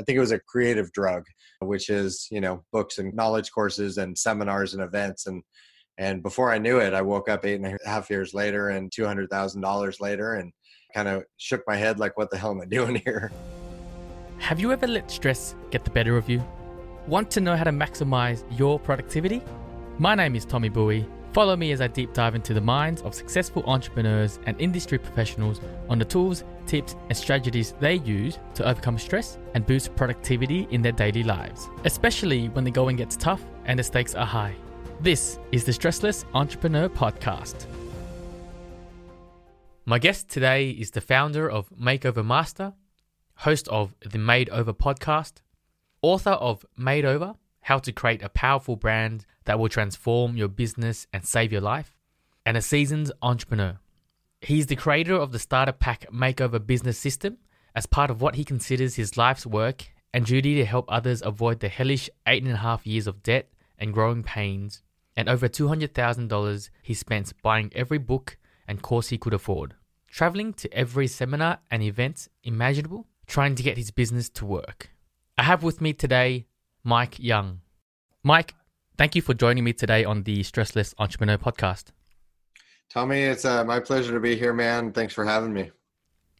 I think it was a creative drug, which is, you know, books and knowledge courses and seminars and events. And and before I knew it, I woke up eight and a half years later and two hundred thousand dollars later and kind of shook my head like, what the hell am I doing here? Have you ever let stress get the better of you? Want to know how to maximize your productivity? My name is Tommy Bowie. Follow me as I deep dive into the minds of successful entrepreneurs and industry professionals on the tools, tips, and strategies they use to overcome stress and boost productivity in their daily lives, especially when the going gets tough and the stakes are high. This is the Stressless Entrepreneur Podcast. My guest today is the founder of Makeover Master, host of the Made Over podcast, author of Made Over How to Create a Powerful Brand That Will Transform Your Business and Save Your Life, and a seasoned entrepreneur. He's the creator of the Starter Pack Makeover Business System as part of what he considers his life's work and duty to help others avoid the hellish eight and a half years of debt and growing pains, and over $200,000 he spent buying every book and course he could afford, traveling to every seminar and event imaginable, trying to get his business to work. I have with me today Mike Young. Mike, thank you for joining me today on the Stressless Entrepreneur podcast. Tommy, it's uh, my pleasure to be here, man. Thanks for having me.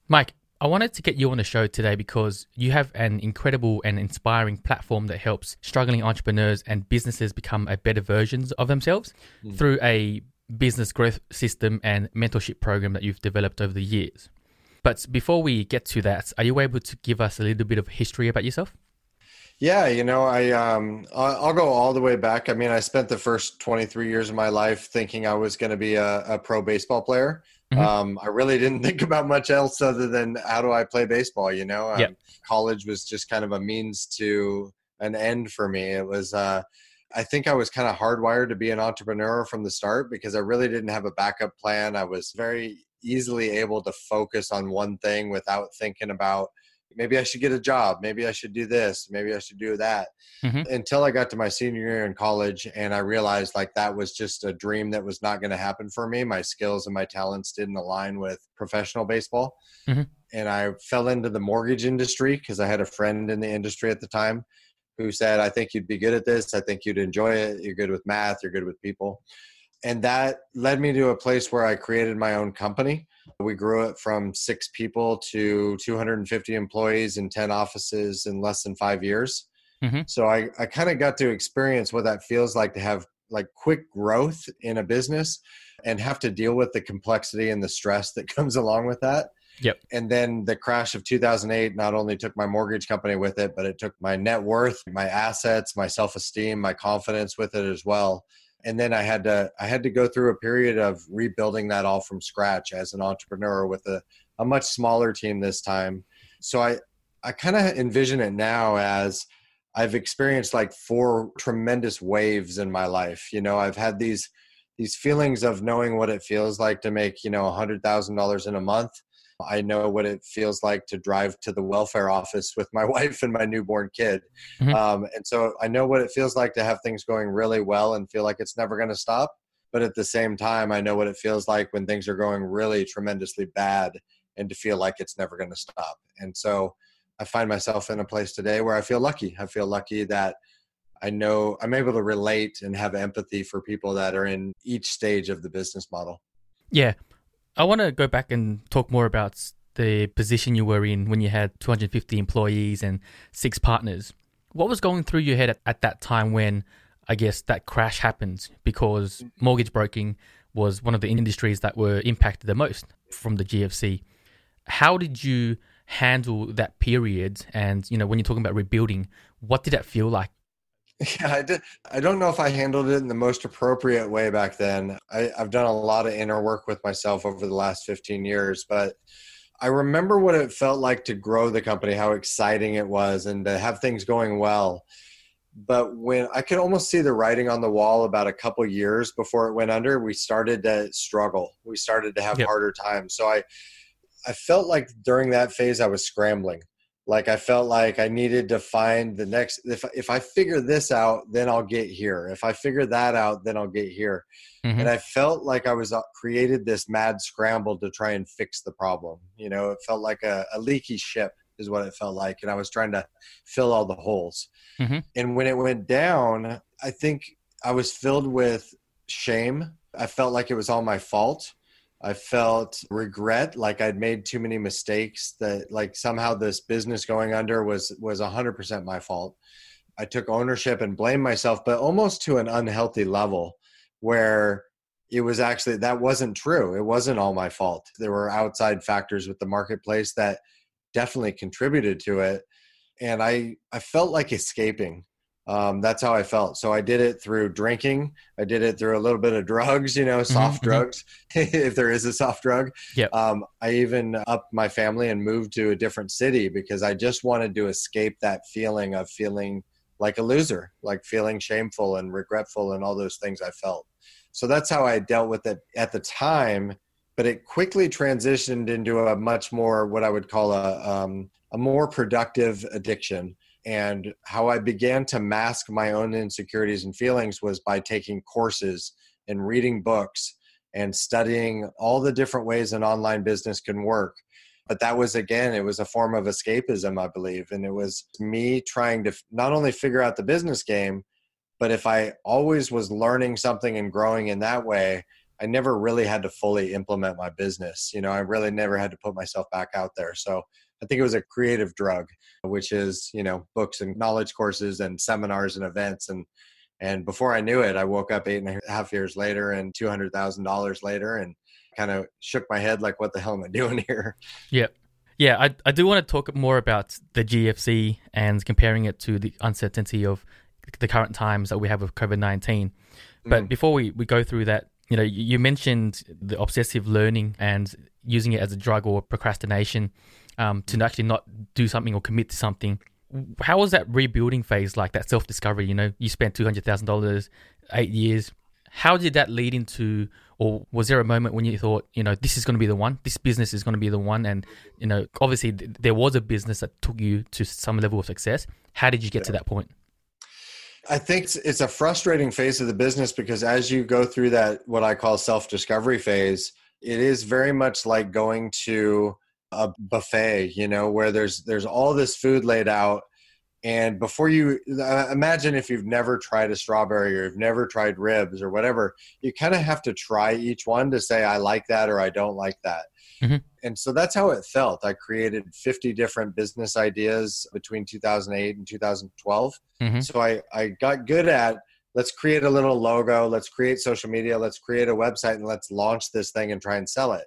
Mike, I wanted to get you on the show today because you have an incredible and inspiring platform that helps struggling entrepreneurs and businesses become a better versions of themselves mm. through a business growth system and mentorship program that you've developed over the years. But before we get to that, are you able to give us a little bit of history about yourself? Yeah, you know, I um, I'll go all the way back. I mean, I spent the first 23 years of my life thinking I was going to be a, a, pro baseball player. Mm-hmm. Um, I really didn't think about much else other than how do I play baseball. You know, um, yep. college was just kind of a means to an end for me. It was. Uh, I think I was kind of hardwired to be an entrepreneur from the start because I really didn't have a backup plan. I was very easily able to focus on one thing without thinking about maybe I should get a job, maybe I should do this, maybe I should do that. Mm-hmm. Until I got to my senior year in college and I realized like that was just a dream that was not going to happen for me. My skills and my talents didn't align with professional baseball. Mm-hmm. And I fell into the mortgage industry because I had a friend in the industry at the time who said, I think you'd be good at this. I think you'd enjoy it. You're good with math. You're good with people and that led me to a place where I created my own company. We grew it from six people to 250 employees in 10 offices in less than five years. Mm-hmm. So I, I kind of got to experience what that feels like to have like quick growth in a business and have to deal with the complexity and the stress that comes along with that. Yep. And then the crash of 2008 not only took my mortgage company with it, but it took my net worth, my assets, my self esteem, my confidence with it as well and then I had to I had to go through a period of rebuilding that all from scratch as an entrepreneur with a, a much smaller team this time. So I I kind of envision it now as I've experienced like four tremendous waves in my life. You know, I've had these these feelings of knowing what it feels like to make, you know, a hundred thousand dollars in a month I know what it feels like to drive to the welfare office with my wife and my newborn kid. Mm-hmm. Um, and so I know what it feels like to have things going really well and feel like it's never going to stop. But at the same time, I know what it feels like when things are going really tremendously bad and to feel like it's never going to stop. And so I find myself in a place today where I feel lucky. I feel lucky that I know I'm able to relate and have empathy for people that are in each stage of the business model. Yeah. I want to go back and talk more about the position you were in when you had 250 employees and six partners. What was going through your head at, at that time when I guess that crash happened? Because mortgage broking was one of the industries that were impacted the most from the GFC. How did you handle that period? And you know, when you're talking about rebuilding, what did that feel like? Yeah, I did. I don't know if I handled it in the most appropriate way back then. I, I've done a lot of inner work with myself over the last 15 years, but I remember what it felt like to grow the company, how exciting it was, and to have things going well. But when I could almost see the writing on the wall about a couple years before it went under, we started to struggle. We started to have yep. harder times. So I, I felt like during that phase I was scrambling like i felt like i needed to find the next if, if i figure this out then i'll get here. If i figure that out then i'll get here. Mm-hmm. and i felt like i was uh, created this mad scramble to try and fix the problem you know? It felt like a, a leaky ship is what it felt like and i was trying to fill all the holes. Mm-hmm. and when it went down i think i was filled with shame. I felt like it was all my fault i felt regret like i'd made too many mistakes that like somehow this business going under was was 100% my fault. I took ownership and blamed myself but almost to an unhealthy level where it was actually that wasn't true. It wasn't all my fault. There were outside factors with the marketplace that definitely contributed to it. And i i felt like escaping um, that's how i felt so i did it through drinking i did it through a little bit of drugs you know soft mhm. drugs if there is a soft drug Yep. um, i even upped my family and moved to a different city because i just wanted to escape that feeling of feeling like a loser like feeling shameful and regretful and all those things i felt so that's how I dealt with it at the time. But it quickly transitioned into a much more what I would call a um, a more productive addiction. And how I began to mask my own insecurities and feelings was by taking courses and reading books and studying all the different ways an online business can work. But that was again, it was a form of escapism, I believe. And it was me trying to not only figure out the business game, but if I always was learning something and growing in that way, I never really had to fully implement my business. You know, I really never had to put myself back out there. So I think it was a creative drug, which is, you know, books and knowledge courses and seminars and events. And and before I knew it, I woke up eight and a half years later and two hundred thousand dollars later and kind of shook my head like, what the hell am I doing here? Yeah, Yeah, I, I do want to talk more about the GFC and comparing it to the uncertainty of the current times that we have with COVID 19. But Mm. before we, we go through that, you know, you mentioned the obsessive learning and using it as a drug or procrastination um, to actually not do something or commit to something. How was that rebuilding phase like, that self discovery? You know, you spent $200,000, eight years. How did that lead into, or was there a moment when you thought, you know, this is going to be the one, this business is going to be the one? And, you know, obviously th- there was a business that took you to some level of success. How did you get to that point? I think it's, it's a frustrating phase of the business because as you go through that, what I call self discovery phase, it is very much like going to a buffet, you know, where there's there's all this food laid out, and before you uh, imagine if you've never tried a strawberry or you've never tried ribs or whatever, you kind of have to try each one to say I like that or I don't like that. Mhm. And so that's how it felt. I created 50 different business ideas between 2008 and 2012. Mhm. So I, I got good at let's create a little logo, let's create social media, let's create a website, and let's launch this thing and try and sell it.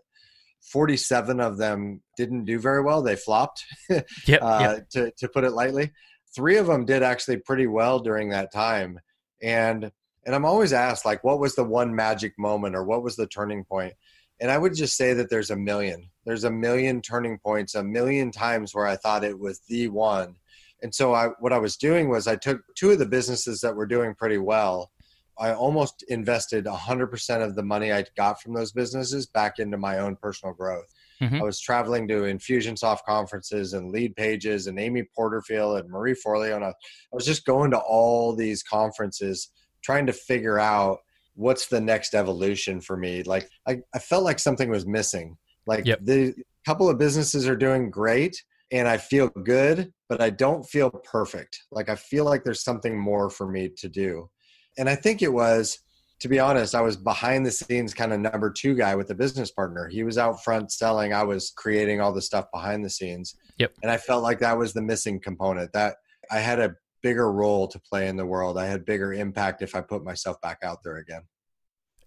47 of them didn't do very well. They flopped, Yep. uh, yep. to, to put it lightly. Three of them did actually pretty well during that time. And and I'm always asked like what was the one magic moment or what was the turning point? And I would just say that there's a million. There's a million turning points, a million times where I thought it was the one. And so I what I was doing was I took two of the businesses that were doing pretty well. I almost invested 100% of the money I got from those businesses back into my own personal growth. Mhm. I was traveling to Infusionsoft conferences and Leadpages and Amy Porterfield and Marie Forleo. And I, I was just going to all these conferences trying to figure out what's the next evolution for me. Like I, I felt like something was missing. Like Yep. the couple of businesses are doing great and I feel good, but I don't feel perfect. Like I feel like there's something more for me to do. And I think it was, to be honest, I was behind the scenes kind of number two guy with a business partner. He was out front selling, I was creating all the stuff behind the scenes. Yep. And I felt like that was the missing component. That I had a bigger role to play in the world. I had bigger impact if I put myself back out there again.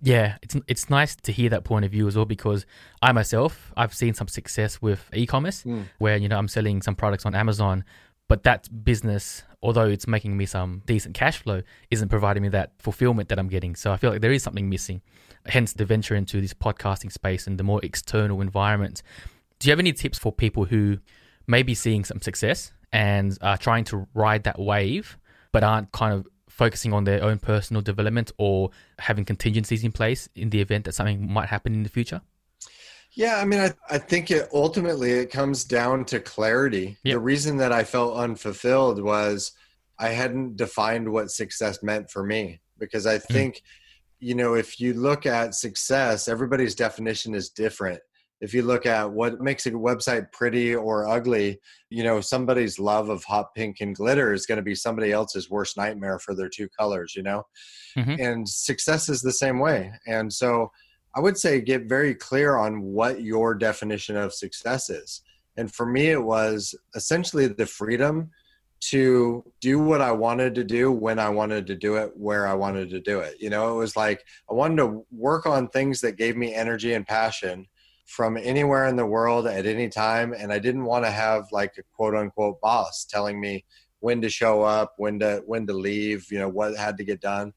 Yeah, it's it's nice to hear that point of view as well because I myself I've seen some success with e-commerce Mm. where you know I'm selling some products on Amazon, but that business, although it's making me some decent cash flow, isn't providing me that fulfillment that I'm getting. So I feel like there is something missing. Hence the venture into this podcasting space and the more external environment. Do you have any tips for people who may be seeing some success and are trying to ride that wave, but aren't kind of focusing on their own personal development or having contingencies in place in the event that something might happen in the future? Yeah, I mean, I, I think it ultimately it comes down to clarity. Yep. The reason that I felt unfulfilled was I hadn't defined what success meant for me. Because I think, you know, if you look at success, everybody's definition is different. if you look at what makes a website pretty or ugly, you know, somebody's love of hot pink and glitter is going to be somebody else's worst nightmare for their two colors, you know? Mm-hmm. And success is the same way. And so I would say get very clear on what your definition of success is. And for me, it was essentially the freedom to do what I wanted to do when I wanted to do it, where I wanted to do it. You know, it was like I wanted to work on things that gave me energy and passion from anywhere in the world at any time and i didn't want to have like a quote unquote boss telling me when to show up when to when to leave you know what had to get done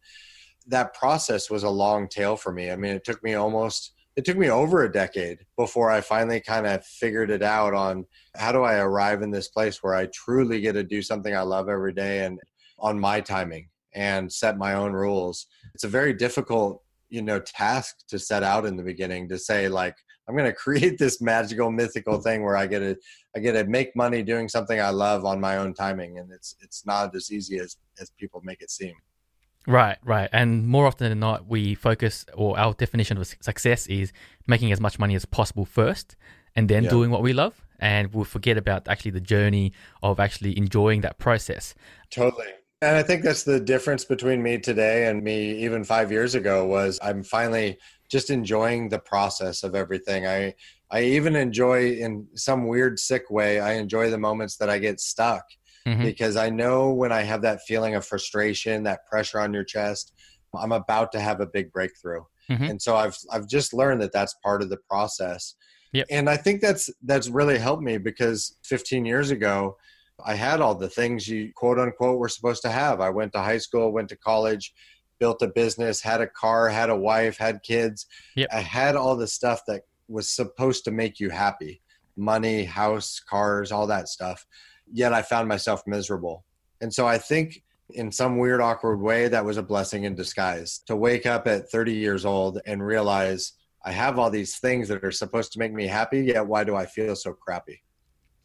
that process was a long tail for me i mean it took me almost it took me over a decade before i finally kind of figured it out on how do i arrive in this place where i truly get to do something i love every day and on my timing and set my own rules it's a very difficult you know task to set out in the beginning to say like I'm going to create this magical, mythical thing where I get to I get to make money doing something I love on my own timing, and it's it's not as easy as as people make it seem. Right, right, and more often than not, we focus or our definition of success is making as much money as possible first, and then yeah. doing what we love, and we'll forget about actually the journey of actually enjoying that process. Totally. And I think that's the difference between me today and me even five years ago was I'm finally just enjoying the process of everything. I I even enjoy in some weird sick way, I enjoy the moments that I get stuck mm-hmm. because I know when I have that feeling of frustration, that pressure on your chest, I'm about to have a big breakthrough. Mm-hmm. And so I've I've just learned that that's part of the process. Yep. And I think that's that's really helped me because 15 years ago I had all the things you quote unquote were supposed to have. I went to high school, went to college, built a business, had a car, had a wife, had kids. Yep. I had all the stuff that was supposed to make you happy money, house, cars, all that stuff. Yet I found myself miserable. And so I think in some weird, awkward way, that was a blessing in disguise to wake up at 30 years old and realize I have all these things that are supposed to make me happy, yet why do I feel so crappy?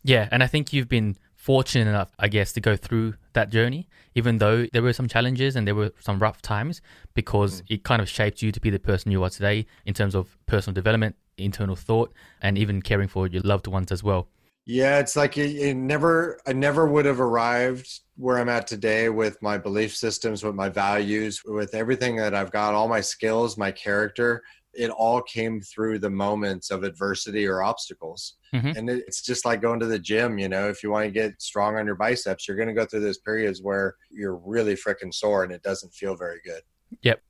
Yeah. And I think you've been fortunate enough, I guess, to go through that journey, even though there were some challenges and there were some rough times, because mm. it kind of shaped you to be the person you are today in terms of personal development, internal thought, and even caring for your loved ones as well. Yeah, it's like it, it never, I never would have arrived where I'm at today with my belief systems, with my values, with everything that I've got, all my skills, my character it all came through the moments of adversity or obstacles. Mm-hmm. And it's just like going to the gym, you know, if you want to get strong on your biceps, you're going to go through those periods where you're really freaking sore and it doesn't feel very good. Yep.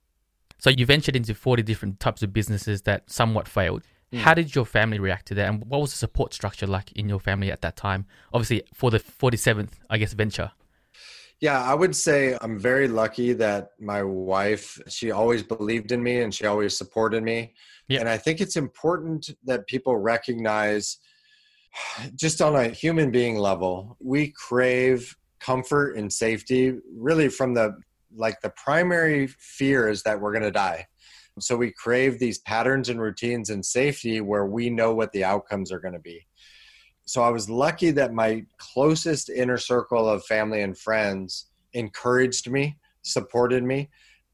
So you ventured into 40 different types of businesses that somewhat failed. Mm. How did your family react to that? And what was the support structure like in your family at that time? Obviously, for the 47th, I guess, venture. Yeah, I would say I'm very lucky that my wife, she always believed in me and she always supported me. Yeah. And I think it's important that people recognize just on a human being level, we crave comfort and safety really from the like the primary fear is that we're going to die. So we crave these patterns and routines and safety where we know what the outcomes are going to be so I was lucky that my closest inner circle of family and friends encouraged me, supported me.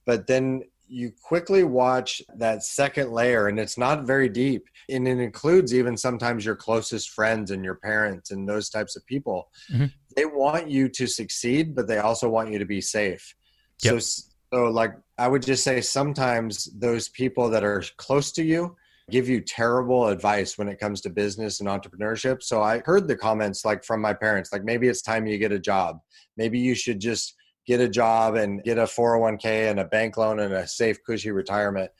But then you quickly watch that second layer, and it's not very deep. And it includes even sometimes your closest friends and your parents and those types of people. Mm-hmm. They want you to succeed, but they also want you to be safe. Yep. So, so like I would just say sometimes those people that are close to you give you terrible advice when it comes to business and entrepreneurship. So I heard the comments like from my parents, like maybe it's time you get a job. Maybe you should just get a job and get a 401k and a bank loan and a safe, cushy retirement.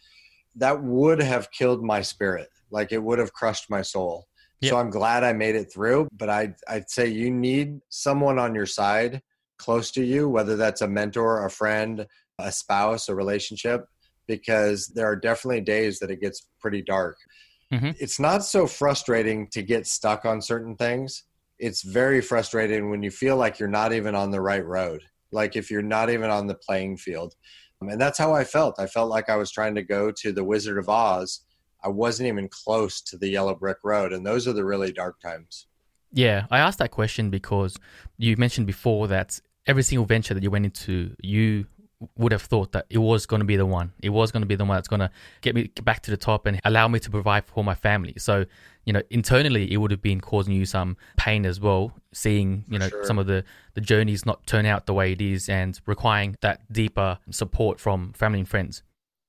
That would have killed my spirit. Like it would have crushed my soul. Yep. So I'm glad I made it through. But I, I'd say you need someone on your side close to you, whether that's a mentor, a friend, a spouse, a relationship because there are definitely days that it gets pretty dark. Mm-hmm. It's not so frustrating to get stuck on certain things. It's very frustrating when you feel like you're not even on the right road, like if you're not even on the playing field. Um, and that's how I felt. I felt like I was trying to go to the Wizard of Oz. I wasn't even close to the yellow brick road. And those are the really dark times. Yeah, I asked that question because you mentioned before that every single venture that you went into, you would have thought that it was going to be the one. It was going to be the one that's going to get me back to the top and allow me to provide for my family. So, you know, internally, it would have been causing you some pain as well, seeing, you know, sure. some of the, the journeys not turn out the way it is and requiring that deeper support from family and friends.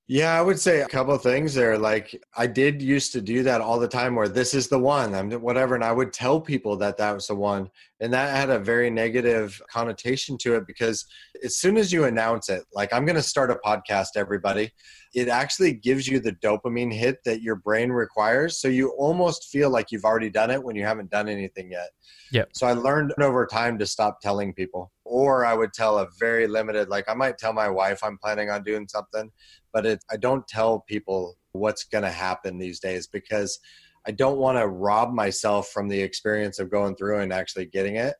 Yeah, I would say a couple of things there. Like I did used to do that all the time where this is the one, I'm whatever. And I would tell people that that was the one. And that had a very negative connotation to it because as soon as you announce it, like I'm going to start a podcast, everybody, it actually gives you the dopamine hit that your brain requires. So you almost feel like you've already done it when you haven't done anything yet. Yeah. So I learned over time to stop telling people, or I would tell a very limited, like I might tell my wife I'm planning on doing something, but it, I don't tell people what's going to happen these days because I don't want to rob myself from the experience of going through and actually getting it.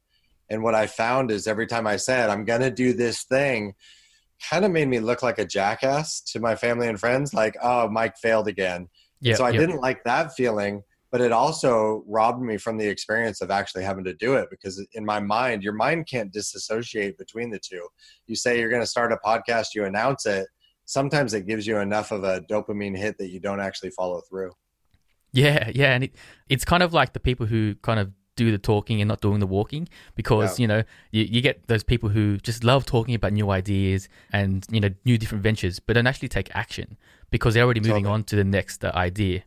And what I found is every time I said, I'm going to do this thing, kind of made me look like a jackass to my family and friends, like, oh, Mike failed again. Yep, so I yep. didn't like that feeling, but it also robbed me from the experience of actually having to do it because in my mind, your mind can't disassociate between the two. You say you're going to start a podcast, you announce it. Sometimes it gives you enough of a dopamine hit that you don't actually follow through. Yeah, yeah, and it, it's kind of like the people who kind of do the talking and not doing the walking because you know you, you get those people who just love talking about new ideas and you know new different ventures but don't actually take action because they're already moving totally. on to the next uh, idea.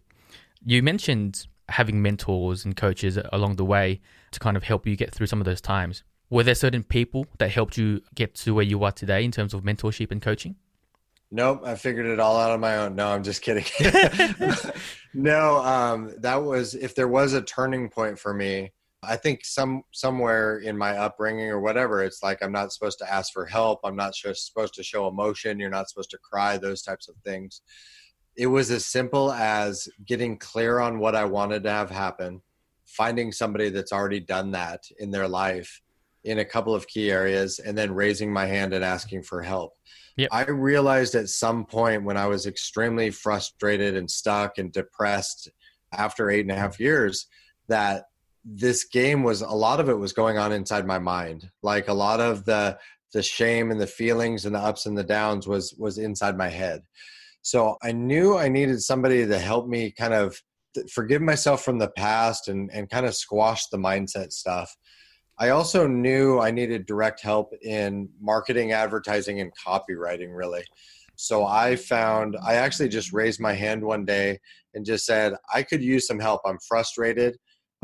You mentioned having mentors and coaches along the way to kind of help you get through some of those times. Were there certain people that helped you get to where you are today in terms of mentorship and coaching Nope, I figured it all out on my own. No, I'm just kidding. no, um, that was if there was a turning point for me, I think some somewhere in my upbringing or whatever, it's like I'm not supposed to ask for help. I'm not supposed to show emotion. You're not supposed to cry. Those types of things. It was as simple as getting clear on what I wanted to have happen, finding somebody that's already done that in their life in a couple of key areas, and then raising my hand and asking for help. Yep. I realized at some point when I was extremely frustrated and stuck and depressed after eight and a half years that this game was a lot of it was going on inside my mind. Like a lot of the the shame and the feelings and the ups and the downs was was inside my head. So i knew i needed somebody to help me kind of forgive myself from the past and and kind of squash the mindset stuff i also knew i needed direct help in marketing advertising and copywriting really so i found i actually just raised my hand one day and just said i could use some help i'm frustrated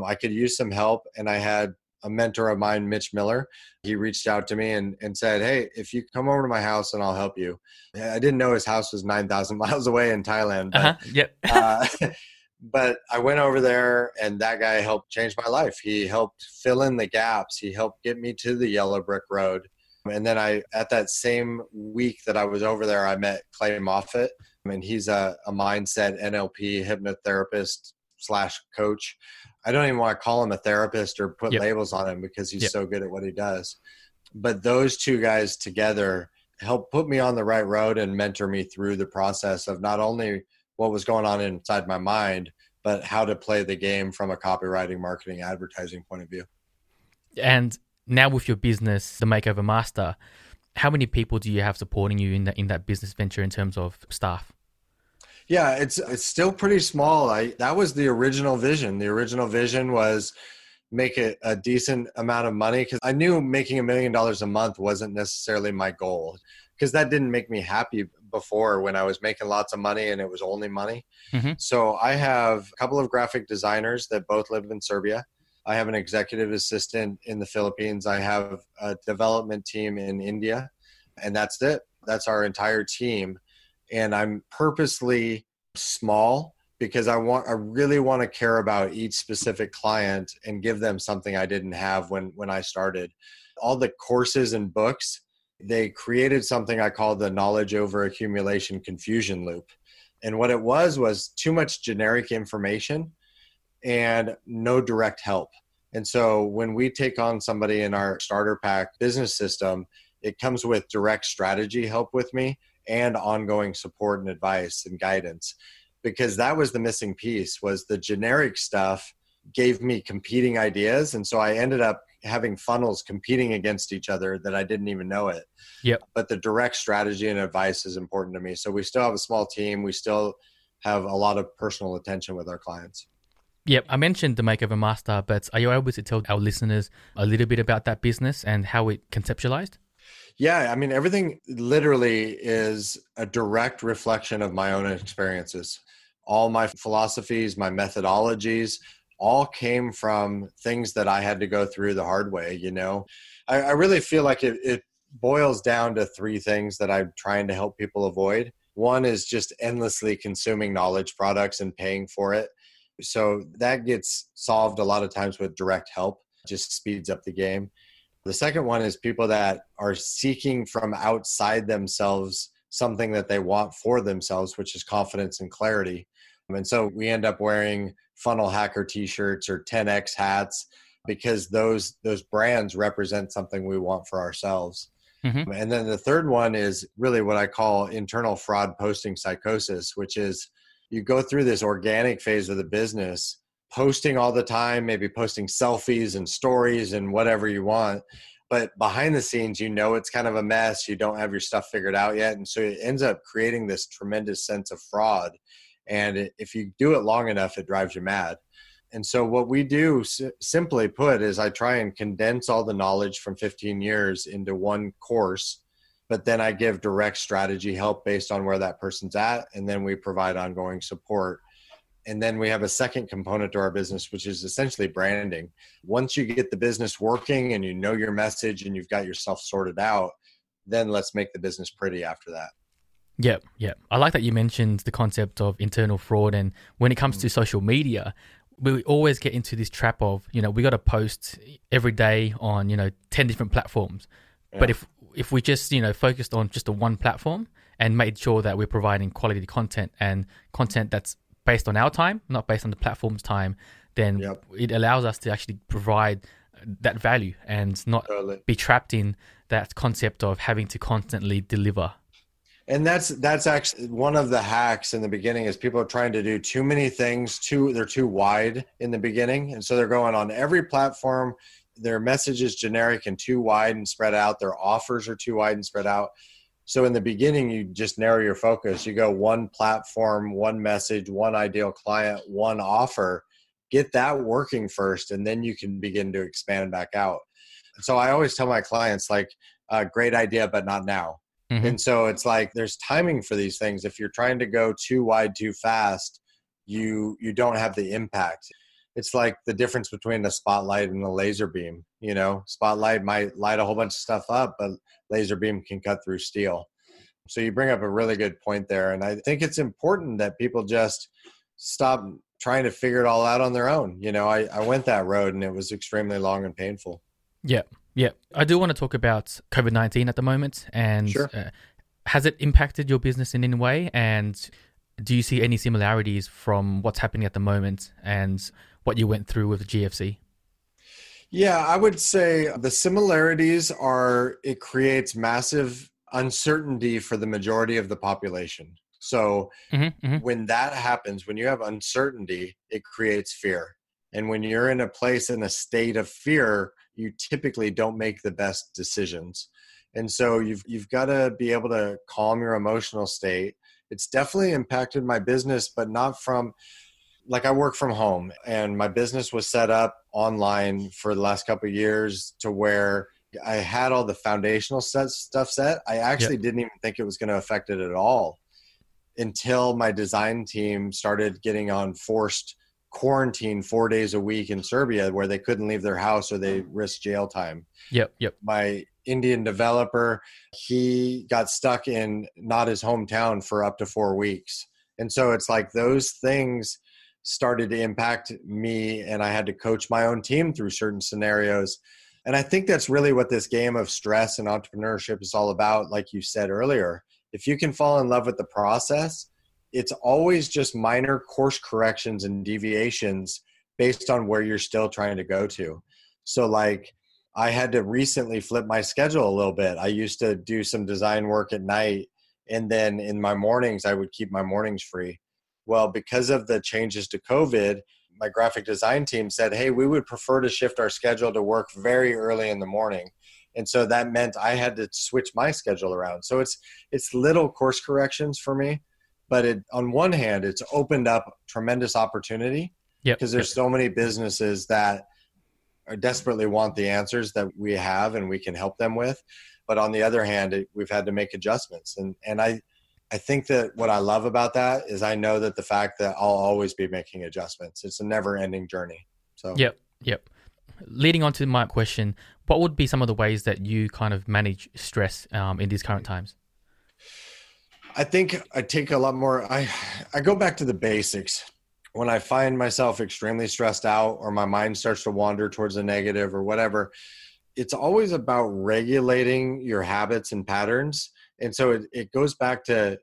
I could use some help. And I had a mentor of mine, Mitch Miller. He reached out to me and, and said, Hey, if you come over to my house and I'll help you. I didn't know his house was 9,000 miles away in Thailand. But, uh-huh. Yep. uh, but I went over there and that guy helped change my life. He helped fill in the gaps. He helped get me to the yellow brick road. And then I, at that same week that I was over there, I met Clay Moffitt. I mean, he's a, a mindset NLP hypnotherapist slash coach. I don't even want to call him a therapist or put yep. labels on him because he's yep. so good at what he does. But those two guys together helped put me on the right road and mentor me through the process of not only what was going on inside my mind, but how to play the game from a copywriting, marketing, advertising point of view. And now with your business, the Makeover Master, how many people do you have supporting you in that in that business venture in terms of staff? Yeah, it's it's still pretty small. I that was the original vision. The original vision was make it a decent amount of money because I knew making a million dollars a month wasn't necessarily my goal because that didn't make me happy before when I was making lots of money and it was only money. Mm-hmm. So I have a couple of graphic designers that both live in Serbia. I have an executive assistant in the Philippines. I have a development team in India, and that's it. That's our entire team and I'm purposely small because I want I really want to care about each specific client and give them something I didn't have when when I started. All the courses and books, they created something I call the knowledge over accumulation confusion loop. And what it was was too much generic information and no direct help. And so when we take on somebody in our starter pack business system, it comes with direct strategy help with me and ongoing support and advice and guidance because that was the missing piece was the generic stuff gave me competing ideas and so i ended up having funnels competing against each other that I didn't even know it. Yep. But the direct strategy and advice is important to me. So we still have a small team. We still have a lot of personal attention with our clients. Yep, I mentioned the Makeover Master, but are you able to tell our listeners a little bit about that business and how it conceptualized? Yeah, I mean, everything literally is a direct reflection of my own experiences. All my philosophies, my methodologies, all came from things that I had to go through the hard way. You know, I, I really feel like it, it boils down to three things that I'm trying to help people avoid. One is just endlessly consuming knowledge products and paying for it. So that gets solved a lot of times with direct help, just speeds up the game. The second one is people that are seeking from outside themselves something that they want for themselves, which is confidence and clarity. And so we end up wearing funnel hacker t-shirts or 10x hats because those those brands represent something we want for ourselves. Mm-hmm. And then the third one is really what I call internal fraud posting psychosis, which is you go through this organic phase of the business, posting all the time, maybe posting selfies and stories and whatever you want. But behind the scenes, you know it's kind of a mess. You don't have your stuff figured out yet. And so it ends up creating this tremendous sense of fraud and if you do it long enough, it drives you mad. And so, what we do, simply put, is I try and condense all the knowledge from 15 years into one course, but then I give direct strategy help based on where that person's at. And then we provide ongoing support. And then we have a second component to our business, which is essentially branding. Once you get the business working and you know your message and you've got yourself sorted out, then let's make the business pretty after that. Yep, yep. I like that you mentioned the concept of internal fraud. And when it comes to mm. social media, we always get into this trap of, you know, we got to post every day on, you know, 10 different platforms. Yeah. But if if we just, you know, focused on just a one platform and made sure that we're providing quality content and content that's based on our time, not based on the platform's time, then yep. it allows us to actually provide that value and not totally. be trapped in that concept of having to constantly deliver and that's that's actually one of the hacks in the beginning is people are trying to do too many things too they're too wide in the beginning. And so they're going on every platform. Their message is generic and too wide and spread out. Their offers are too wide and spread out. So in the beginning you just narrow your focus. You go one platform one message one ideal client one offer. Get that working first and then you can begin to expand back out. So i always tell my clients like uh, great idea but not now Mm-hmm. And so it's like there's timing for these things. If you're trying to go too wide too fast, you you don't have the impact. It's like the difference between a spotlight and a laser beam. You know, spotlight might light a whole bunch of stuff up, but laser beam can cut through steel. So you bring up a really good point there, and I think it's important that people just stop trying to figure it all out on their own. You know, I, I went that road and it was extremely long and painful. Yeah. Yeah, I do want to talk about COVID 19 at the moment. And sure. uh, has it impacted your business in any way? And do you see any similarities from what's happening at the moment and what you went through with the GFC? Yeah, I would say the similarities are it creates massive uncertainty for the majority of the population. So mm-hmm, mm-hmm. when that happens, when you have uncertainty, it creates fear. And when you're in a place in a state of fear, you typically don't make the best decisions. And so you've you've got to be able to calm your emotional state. It's definitely impacted my business, but not from like I work from home and my business was set up online for the last couple years to where I had all the foundational set stuff set. I actually yep. didn't even think it was going to affect it at all until my design team started getting on forced quarantine four days a week in Serbia where they couldn't leave their house or they risked jail time. Yep, yep. My Indian developer, he got stuck in not his hometown for up to four weeks. And so it's like those things started to impact me, and I had to coach my own team through certain scenarios. And I think that's really what this game of stress and entrepreneurship is all about, like you said earlier. If you can fall in love with the process, it's always just minor course corrections and deviations based on where you're still trying to go to. So, like, I had to recently flip my schedule a little bit. I used to do some design work at night, and then in my mornings, I would keep my mornings free. Well, because of the changes to COVID, my graphic design team said, "Hey, we would prefer to shift our schedule to work very early in the morning." And so that meant I had to switch my schedule around. So it's it's little course corrections for me, but it on one hand, it's opened up tremendous opportunity because there's yep. so many businesses that are desperately want the answers that we have and we can help them with. But on the other hand, it, we've had to make adjustments. And and I I think that what I love about that is I know that the fact that I'll always be making adjustments. It's a never ending journey. So Yep. Yep. Leading on to my question, what would be some of the ways that you kind of manage stress um, in these current times? I think I take a lot more I I go back to the basics. When I find myself extremely stressed out or my mind starts to wander towards the negative or whatever, it's always about regulating your habits and patterns. And so it, it goes back to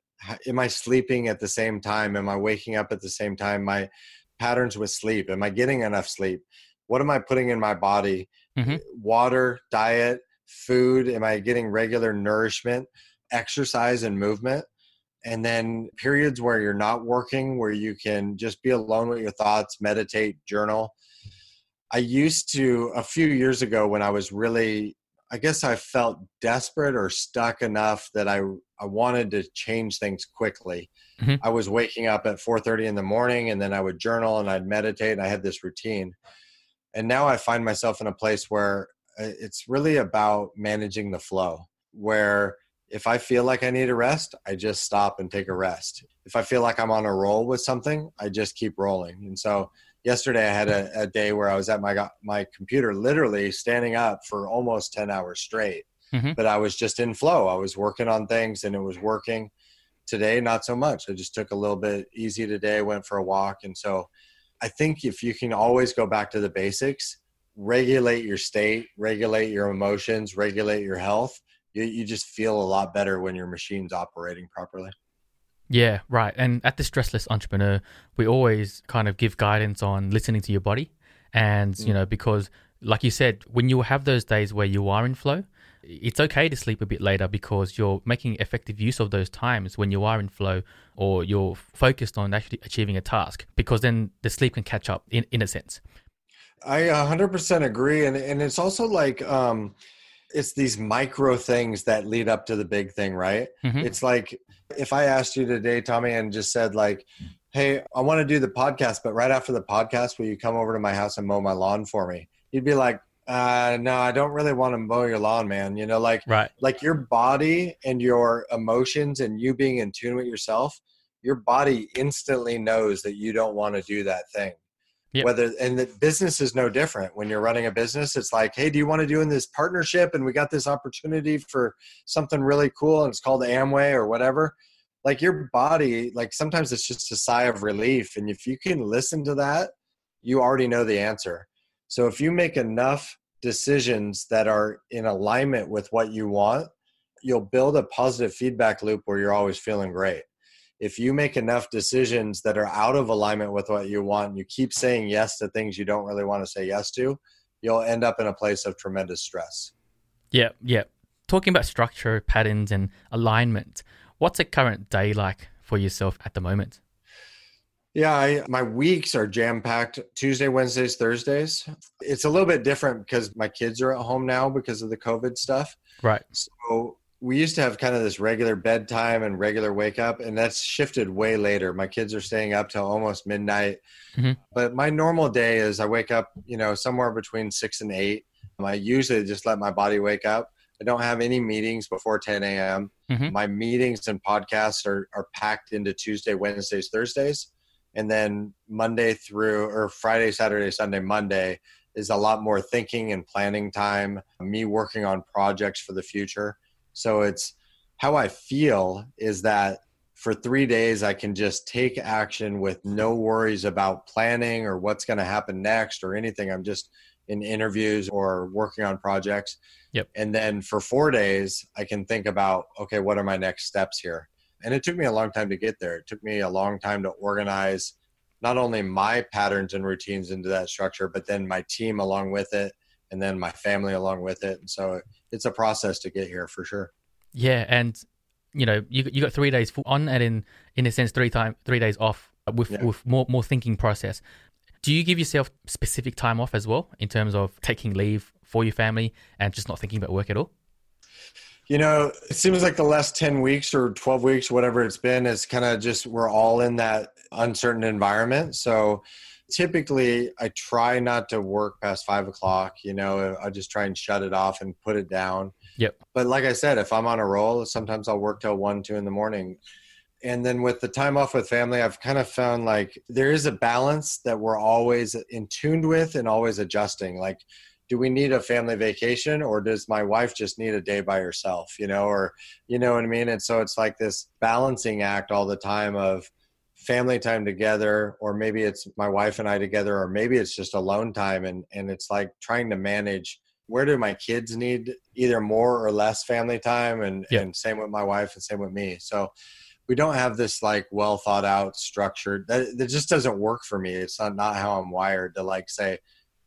am I sleeping at the same time? Am I waking up at the same time? My patterns with sleep. Am I getting enough sleep? What am I putting in my body? Mm-hmm. Water, diet, food. Am I getting regular nourishment, exercise, and movement? And then periods where you're not working where you can just be alone with your thoughts meditate journal. I used to a few years ago when i was really i guess i felt desperate or stuck enough that i i wanted to change things quickly. Mhm. i was waking up at 4.30 in the morning and then i would journal and i'd meditate and i had this routine. And now i find myself in a place where uh, it's really about managing the flow where if I feel like I need a rest, I just stop and take a rest. If I feel like I'm on a roll with something, I just keep rolling. And so yesterday I had a, a day where I was at my my computer literally standing up for almost 10 hours straight. Mhm. But I was just in flow. I was working on things and it was working. Today not so much. I just took a little bit easy today, went for a walk and so I think if you can always go back to the basics, regulate your state, regulate your emotions, regulate your health, you, you just feel a lot better when your machine's operating properly. Yeah, right. And at the Stressless Entrepreneur, we always kind of give guidance on listening to your body. And, you Mm. know, because like you said, when you have those days where you are in flow, it's okay to sleep a bit later because you're making effective use of those times when you are in flow or you're focused on actually achieving a task because then the sleep can catch up in, in a sense. I 100% agree. And, and it's also like, um, it's these micro things that lead up to the big thing, right? Mhm. It's like if I asked you today, Tommy, and just said like, "Hey, I want to do the podcast, but right after the podcast, will you come over to my house and mow my lawn for me?" You'd be like, uh, "No, I don't really want to mow your lawn, man." You know, like Right. like your body and your emotions and you being in tune with yourself, your body instantly knows that you don't want to do that thing. Yep. Whether and the business is no different. When you're running a business, it's like, hey, do you want to do in this partnership? And we got this opportunity for something really cool, and it's called Amway or whatever. Like your body, like sometimes it's just a sigh of relief, and if you can listen to that, you already know the answer. So if you make enough decisions that are in alignment with what you want, you'll build a positive feedback loop where you're always feeling great. If you make enough decisions that are out of alignment with what you want, and you keep saying yes to things you don't really want to say yes to, you'll end up in a place of tremendous stress. Yeah, yeah. Talking about structure, patterns, and alignment, what's a current day like for yourself at the moment? Yeah, I, my weeks are jam packed Tuesday, Wednesdays, Thursdays. It's a little bit different because my kids are at home now because of the COVID stuff. Right. So we used to have kind of this regular bedtime and regular wake up, and that's shifted way later. My kids are staying up till almost midnight. Mhm. But my normal day is I wake up, you know, somewhere between six and eight. I usually just let my body wake up. I don't have any meetings before 10 a.m. Mhm. My meetings and podcasts are, are packed into Tuesday, Wednesdays, Thursdays. And then Monday through or Friday, Saturday, Sunday, Monday is a lot more thinking and planning time, me working on projects for the future. So it's how I feel is that for three days, I can just take action with no worries about planning or what's going to happen next or anything. I'm just in interviews or working on projects. Yep. And then for four days, I can think about, okay, what are my next steps here? And it took me a long time to get there. It took me a long time to organize not only my patterns and routines into that structure, but then my team along with it, and then my family along with it. And so it's a process to get here for sure. Yeah, and you know, you you got three days on, and in in a sense, three time three days off with Yeah. with more more thinking process. Do you give yourself specific time off as well in terms of taking leave for your family and just not thinking about work at all? You know, it seems like the last 10 weeks or 12 weeks, whatever it's been, is kind of just we're all in that uncertain environment. So typically I try not to work past five o'clock. You know, I just try and shut it off and put it down. Yep. But like I said, if I'm on a roll, sometimes I'll work till one, two in the morning. And then with the time off with family, I've kind of found like there is a balance that we're always in tuned with and always adjusting. Like, do we need a family vacation or does my wife just need a day by herself, you know, or, you know what I mean? And so it's like this balancing act all the time of, family time together or maybe it's my wife and i together or maybe it's just alone time and and it's like trying to manage where do my kids need either more or less family time and and same with my wife and same with me. So we don't have this like well thought out structured that, that just doesn't work for me. It's not, not how i'm wired to like say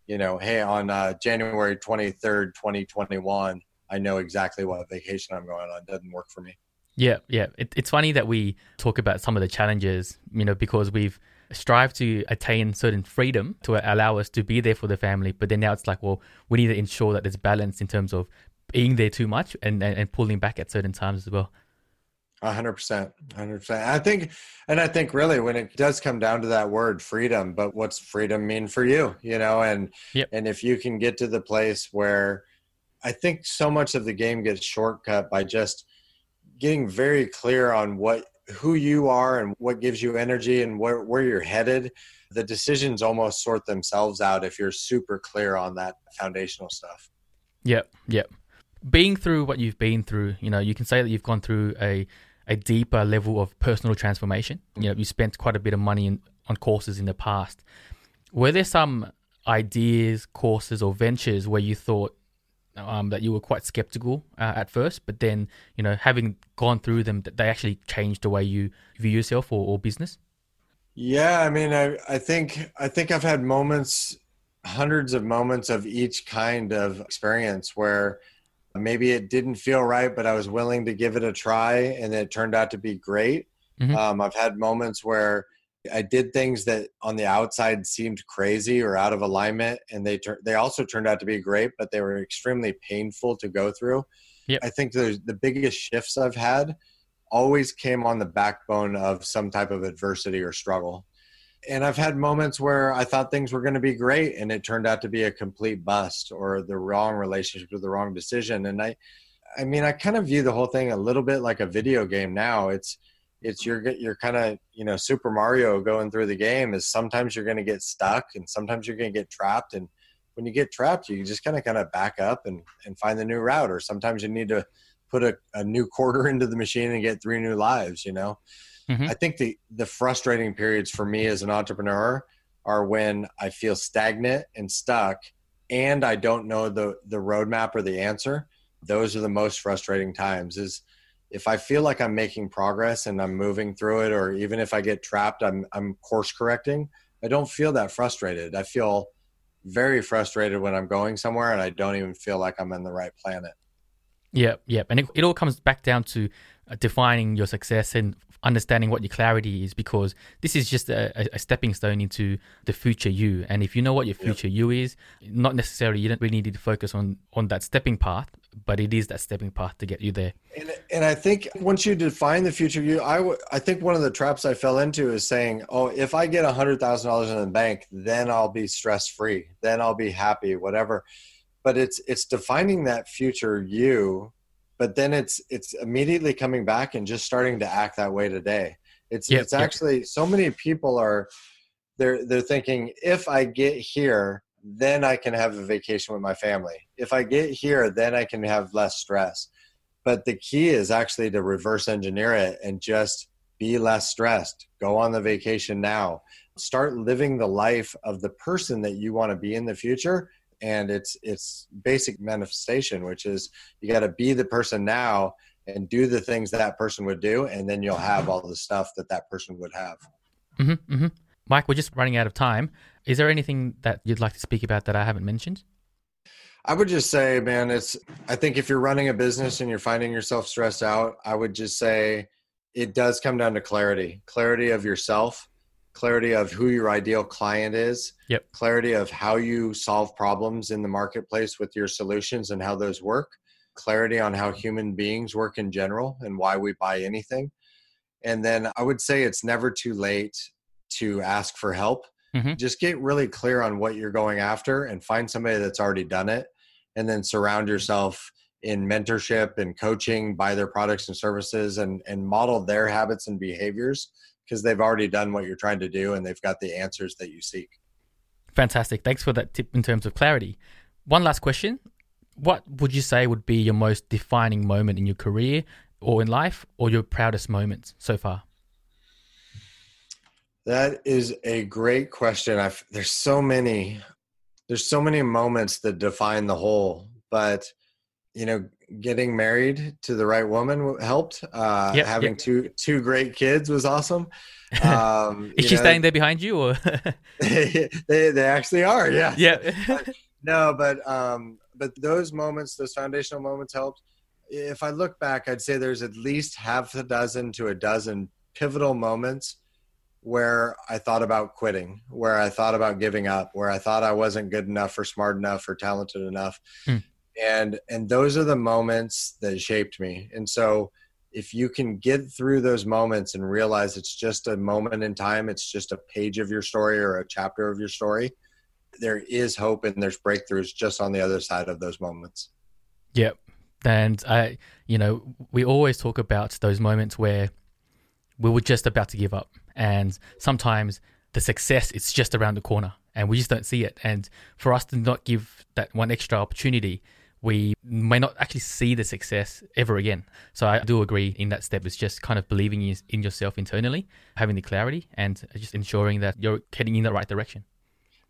you know hey on uh, january 23rd 2021 i know exactly what vacation i'm going on. It doesn't work for me yeah, yeah. It, it's funny that we talk about some of the challenges, you know, because we've strived to attain certain freedom to allow us to be there for the family. But then now it's like, well, we need to ensure that there's balance in terms of being there too much and, and, and pulling back at certain times as well. A hundred percent, hundred percent. I think, and I think really when it does come down to that word freedom, but what's freedom mean for you, you know? And, yep. and if you can get to the place where I think so much of the game gets shortcut by just, getting very clear on what who you are and what gives you energy and where, where you're headed the decisions almost sort themselves out if you're super clear on that foundational stuff. Yep yep. Being through what you've been through you know you can say that you've gone through a a deeper level of personal transformation. You know you spent quite a bit of money in, on courses in the past. Were there some ideas courses or ventures where you thought um, that you were quite skeptical uh, at first, but then you know having gone through them, that they actually changed the way you view yourself or, or business. Yeah, I mean, I I think I think I've had moments, hundreds of moments of each kind of experience where maybe it didn't feel right, but I was willing to give it a try, and it turned out to be great. Mm-hmm. Um, I've had moments where I did things that on the outside seemed crazy or out of alignment, and they tur- they also turned out to be great, but they were extremely painful to go through. Yep. I think the the biggest shifts I've had always came on the backbone of some type of adversity or struggle. And I've had moments where I thought things were going to be great, and it turned out to be a complete bust or the wrong relationship or the wrong decision. And I, I mean, I kind of view the whole thing a little bit like a video game now. It's it's you're you're kind of you know Super Mario going through the game is sometimes you're going to get stuck and sometimes you're going to get trapped. And when you get trapped you just kind of kind of back up and and find the new route. Or sometimes you need to put a, a new quarter into the machine and get three new lives you know? Mm-hmm. I think the the frustrating periods for me as an entrepreneur are when I feel stagnant and stuck and I don't know the the roadmap or the answer. Those are the most frustrating times is if I feel like I'm making progress and I'm moving through it, or even if I get trapped, I'm I'm course correcting. I don't feel that frustrated. I feel very frustrated when I'm going somewhere and I don't even feel like I'm in the right planet. Yeah, yeah, and it, it all comes back down to uh, defining your success and understanding what your clarity is because this is just a, a, stepping stone into the future you and if you know what your future yep. you is not necessarily you don't really need to focus on on that stepping path but it is that stepping path to get you there. And, and I think once you define the future you, I, w- I think one of the traps I fell into is saying, oh, if I get a hundred thousand dollars in the bank, then I'll be stress free, then I'll be happy, whatever. But it's it's defining that future you, but then it's it's immediately coming back and just starting to act that way today. It's yep, it's actually so many people are they're they're thinking if I get here, then I can have a vacation with my family. If I get here, then I can have less stress. But the key is actually to reverse engineer it and just be less stressed. Go on the vacation now. Start living the life of the person that you want to be in the future. And it's it's basic manifestation, which is you got to be the person now and do the things that person would do, and then you'll have all the stuff that that person would have. Mm-hmm, mm-hmm. Mike, we're just running out of time. Is there anything that you'd like to speak about that I haven't mentioned? I would just say, man, it's, I think if you're running a business and you're finding yourself stressed out, I would just say it does come down to clarity clarity of yourself, clarity of who your ideal client is, Yep. clarity of how you solve problems in the marketplace with your solutions and how those work, clarity on how human beings work in general and why we buy anything. And then I would say it's never too late to ask for help. Mhm. Just get really clear on what you're going after and find somebody that's already done it and then surround yourself in mentorship and coaching by their products and services and and model their habits and behaviors because they've already done what you're trying to do and they've got the answers that you seek. Fantastic. Thanks for that tip in terms of clarity. One last question. What would you say would be your most defining moment in your career or in life or your proudest moments so far? That is a great question. I've, there's so many, there's so many moments that define the whole. But you know, getting married to the right woman helped. Uh, Yep, having yep. two two great kids was awesome. Um, Is she know, staying there behind you or they they actually are. Yeah. Yeah. no, but um, but those moments, those foundational moments helped. If I look back, I'd say there's at least half a dozen to a dozen pivotal moments where I thought about quitting, where I thought about giving up, where I thought I wasn't good enough or smart enough or talented enough. Hmm. And and those are the moments that shaped me. And so if you can get through those moments and realize it's just a moment in time, it's just a page of your story or a chapter of your story, there is hope and there's breakthroughs just on the other side of those moments. Yep. And I, you know, we always talk about those moments where we were just about to give up, and sometimes the success is just around the corner, and we just don't see it. And for us to not give that one extra opportunity, we may not actually see the success ever again. So I do agree in that step. It's just kind of believing in yourself internally, having the clarity, and just ensuring that you're heading in the right direction.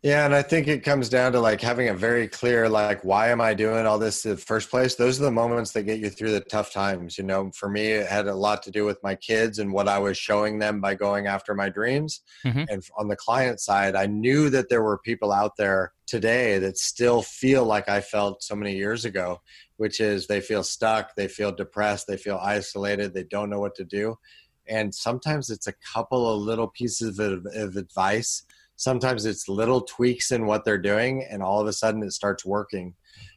Yeah, and I think it comes down to like having a very clear like why am I doing all this in the first place? Those are the moments that get you through the tough times. You know, for me it had a lot to do with my kids and what I was showing them by going after my dreams. Mhm. And on the client side, I knew that there were people out there today that still feel like I felt so many years ago, which is they feel stuck, they feel depressed, they feel isolated, they don't know what to do. And sometimes it's a couple of little pieces of, of advice sometimes it's little tweaks in what they're doing and all of a sudden it starts working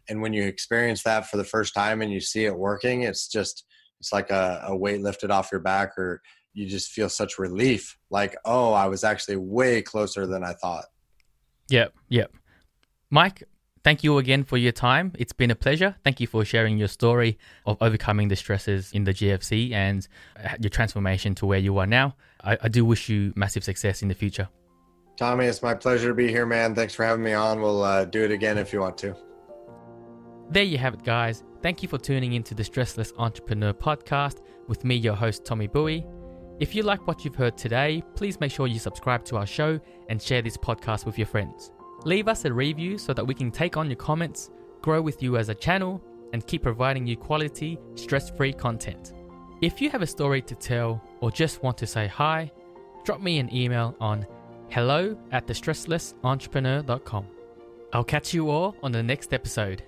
and when you experience that for the first time and you see it working it's just it's like a, a weight lifted off your back or you just feel such relief like oh i was actually way closer than i thought Yep, yep. Mike, thank you again for your time. It's been a pleasure. Thank you for sharing your story of overcoming the stresses in the GFC and uh, your transformation to where you are now. I, I do wish you massive success in the future. Tommy it's my pleasure to be here man thanks for having me on we'll uh, do it again if you want to There you have it, guys. Thank you for tuning into the Stressless Entrepreneur podcast with me, your host, Tommy Bowie. If you like what you've heard today, please make sure you subscribe to our show and share this podcast with your friends. Leave us a review so that we can take on your comments, grow with you as a channel, and keep providing you quality, stress free content. If you have a story to tell or just want to say hi, drop me an email on hello at thestresslessentrepreneur.com. I'll catch you all on the next episode.